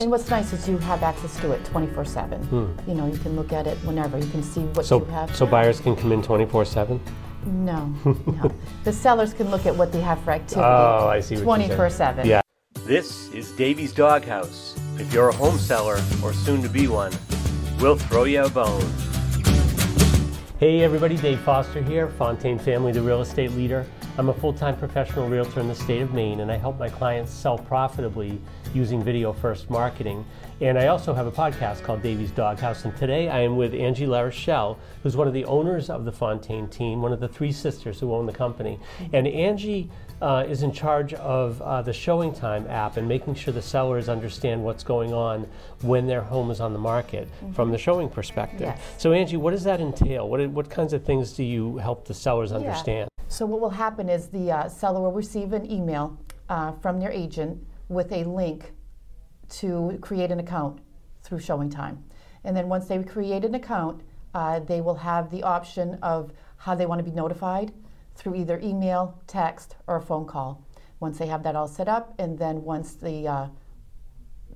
And what's nice is you have access to it 24 7. Hmm. You know, you can look at it whenever. You can see what So, you have. so buyers can come in 24 7? no, no. The sellers can look at what they have for activity Oh, I see what you're saying. 24 7. Yeah. This is Davey's Doghouse. If you're a home seller or soon to be one, we'll throw you a bone. Hey everybody, Dave Foster here, Fontaine Family, the real estate leader. I'm a full time professional realtor in the state of Maine and I help my clients sell profitably using video first marketing. And I also have a podcast called Davey's Doghouse. And today I am with Angie LaRochelle, who's one of the owners of the Fontaine team, one of the three sisters who own the company. And Angie uh, is in charge of uh, the ShowingTime app and making sure the sellers understand what's going on when their home is on the market from the showing perspective. Yes. So, Angie, what does that entail? What, what kinds of things do you help the sellers understand? So, what will happen is the uh, seller will receive an email uh, from their agent with a link to create an account through ShowingTime. And then once they create an account, uh, they will have the option of how they want to be notified through either email, text, or a phone call. Once they have that all set up, and then once the uh,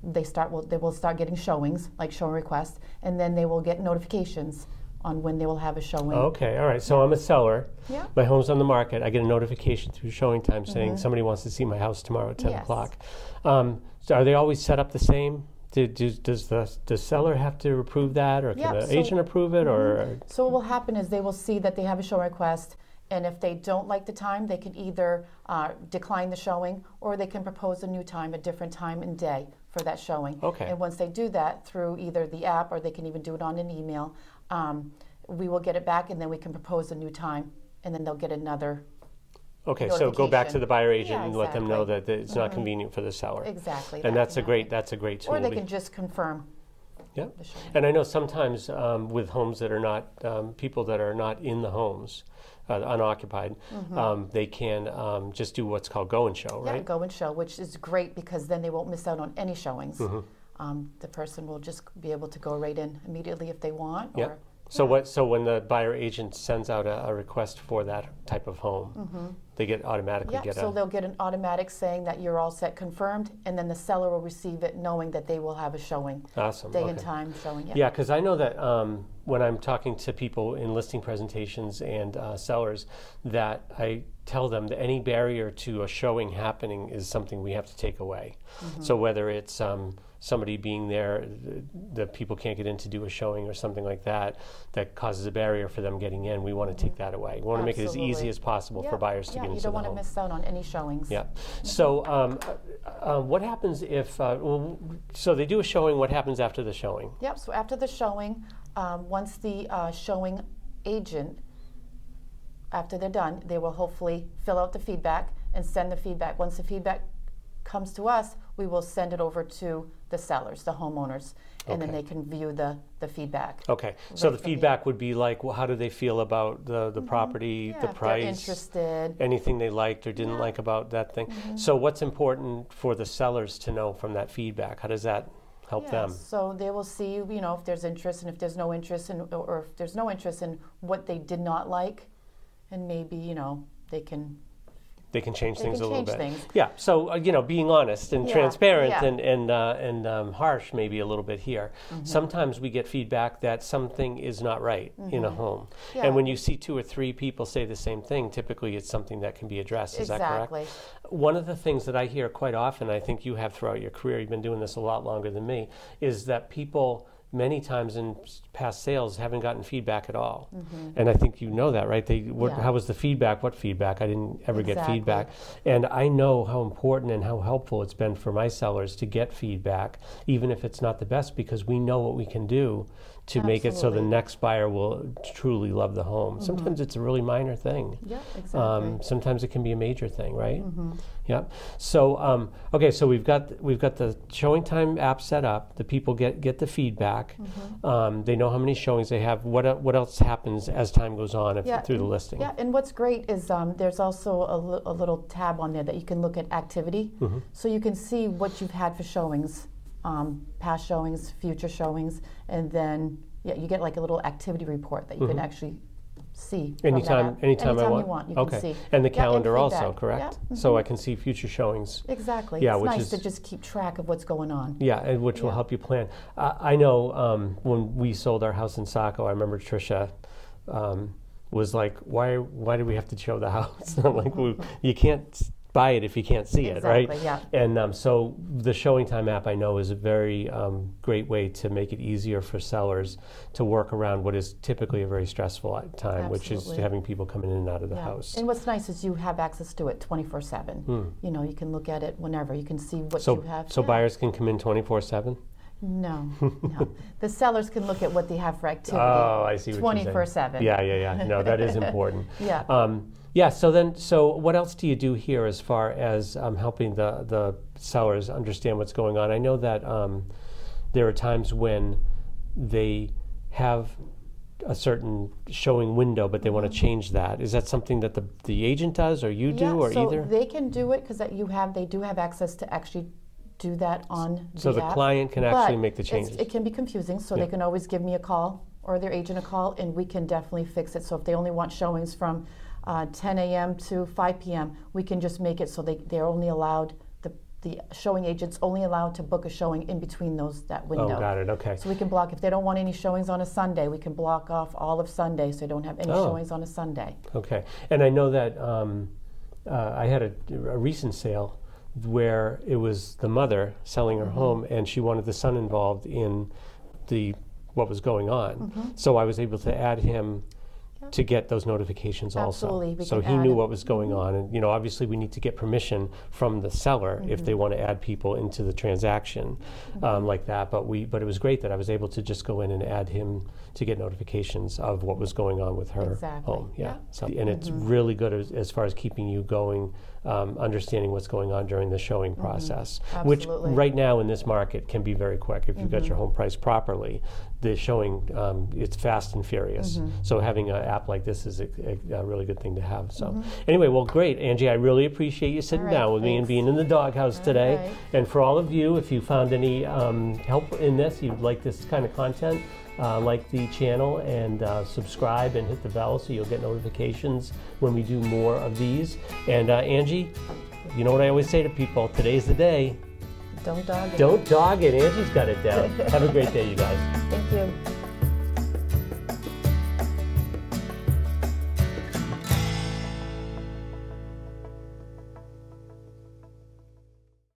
they start, they will start getting showings, like showing requests, and then they will get notifications on when they will have a showing. Okay, all right. So I'm a seller. Yeah. My home's on the market. I get a notification through ShowingTime saying somebody wants to see my house tomorrow at 10 Mm-hmm. Yes. o'clock. Um, so are they always set up the same? Do, do, does the, the seller have to approve that, or can Yep, the so- Mm-hmm. agent approve it, or So what will happen is they will see that they have a show request, and if they don't like the time, they can either uh, decline the showing or they can propose a new time, a different time and day for that showing. Okay. And once they do that through either the app or they can even do it on an email, um, we will get it back and then we can propose a new time, and then they'll get another. okay? So go back to the buyer agent Yeah, and let them know that, that it's not convenient for the seller. Exactly. And that that's a can great happen. that's a great tool. Or they be- can just confirm Yeah. the showing. And I know sometimes um, with homes that are not, um, people that are not in the homes, uh, unoccupied, um, they can um, just do what's called go and show, Mm-hmm. Yeah, right? go and show, which is great because then they won't miss out on any showings. Mm-hmm. Um, the person will just be able to go right in immediately if they want. Yeah. Or, So what? So when the buyer agent sends out a, a request for that type of home, they get automatically yeah, get so a. they'll get an automatic saying that you're all set, confirmed, and then the seller will receive it knowing that they will have a showing, Awesome. day okay. and time showing. Yeah. Yeah, because I know that um, when I'm talking to people in listing presentations and uh, sellers, that I tell them that any barrier to a showing happening is something we have to take away. Mm-hmm. So whether it's um, somebody being there, th- the people can't get in to do a showing or something like that, that causes a barrier for them getting in, we want to take that away. We want to make it as easy as possible Yeah, for buyers to yeah, get you don't want to miss out on any showings. Yeah. So, um, uh, uh, what happens if? Uh, well, so they do a showing. What happens after the showing? Yep. So after the showing, um, once the uh, showing agent, after they're done, they will hopefully fill out the feedback and send the feedback. Once the feedback comes to us, we will send it over to the sellers, the homeowners, and then Okay. they can view the, the feedback. Okay, so Right the from the- feedback would be like, well, how do they feel about the, the property, Mm-hmm. Yeah, the if they're price, interested. anything they liked or didn't like about that thing? So, what's important for the sellers to know from that feedback? How does that help Yeah, them? So they will see, you know, if there's interest and if there's no interest in, or- or if there's no interest in what they did not like, and maybe, you know, they can They can change They things can a little bit. things. Yeah. So uh, you know, being honest and Yeah, transparent yeah. and and uh, and um, harsh maybe a little bit here. Mm-hmm. Sometimes we get feedback that something is not right in a home, Mm-hmm. Yeah. and when you see two or three people say the same thing, typically it's something that can be addressed. Is that correct? exactly. One of the things that I hear quite often, I think you have throughout your career, you've been doing this a lot longer than me, is that people many times in past sales haven't gotten feedback at all. And I think you know that, right? They, what, Mm-hmm. Yeah. How was the feedback? What feedback? I didn't ever get feedback. And I know how important and how helpful it's been for my sellers to get feedback, even if it's not the best, because we know what we can do to make it so the Mm-hmm. next buyer will truly love the home. Sometimes it's a really minor thing. Yeah, exactly. Um, sometimes it can be a major thing, right? Yeah. So um, okay, so we've got we've got the ShowingTime app set up. The people get get the feedback. Um, they know how many showings they have. What what else happens as time goes on if, through the listing? Yeah, and what's great is um, there's also a, li- a little tab on there that you can look at activity. Mm-hmm. So you can see what you've had for showings, um, past showings, future showings, and then yeah, you get like a little activity report that you Mm-hmm. can actually see. that Anytime, anytime, I you want. want, you okay. can see. And the Yeah, calendar also, correct? Yeah, So mhm. I can see future showings. Exactly. Yeah, it's which nice is- to just keep track of what's going on. Yeah, and which will help you plan. Uh, I know um, when we sold our house in Saco, I remember Trisha um, was like, "Why? Why do we have to show the house? like, we, you can't buy it if you can't see it, right?" Yeah. And um, so the ShowingTime app I know is a very um, great way to make it easier for sellers to work around what is typically a very stressful time, which is having people coming in and out of the Yeah. house. And what's nice is you have access to it 24 7. You know, you can look at it whenever. You can see what Hmm. so, you have. so Yeah. buyers can come in 24 7? No, no. the sellers can look at what they have for activity. Oh, I see saying. 24 7. Yeah, yeah, yeah. No, that is important. Yeah. Um, yeah. So then, so what else do you do here as far as um, helping the the sellers understand what's going on? I know that um, there are times when they have a certain showing window, but they want to change that. Is that something that the the agent does, or you do, Mm-hmm. yeah, or so either? they can do it because you have they do have access to actually do that on the So the app. client can actually But make the changes. It can be confusing, so Yeah. they can always give me a call or their agent a call, and we can definitely fix it. So if they only want showings from uh, 10 a.m. to 5 p.m., we can just make it so they, they're only allowed, the, the showing agent's only allowed to book a showing in between those, that window. Oh, got it. Okay. So we can block, if they don't want any showings on a Sunday, we can block off all of Sunday, so they don't have any Oh. showings on a Sunday. Okay, and I know that um, uh, I had a, a recent sale where it was the mother selling Mm-hmm. her home, and she wanted the son involved in the what was going on. Mm-hmm. So I was able to add him to get those notifications also. Absolutely, we so he knew what was going on, and you know, obviously, we need to get permission from the seller if Mm-hmm. they want to add people into the transaction um, like that. But we, but it was great that I was able to just go in and add him to get notifications of what was going on with her Exactly, home. Yeah. Mm-hmm. So, and it's really good as, as far as keeping you going, um, understanding what's going on during the showing process, which Mm-hmm. Absolutely. Mm-hmm. right now in this market can be very quick if you've got your home price properly. The showing um, it's fast and furious. Mm-hmm. So having an app like this is a, a, a really good thing to have. So Mm-hmm. anyway, well, great, Angie. I really appreciate you sitting All right, down with me and being in the doghouse today. right. And for all of you, if you found any um, help in this, you'd like this kind of content, uh, like the channel and uh, subscribe and hit the bell so you'll get notifications when we do more of these. And uh, Angie, you know what I always say to people today's the day. Don't dog it. Don't dog it. Angie's got it down. Have a great day, you guys. Thank you.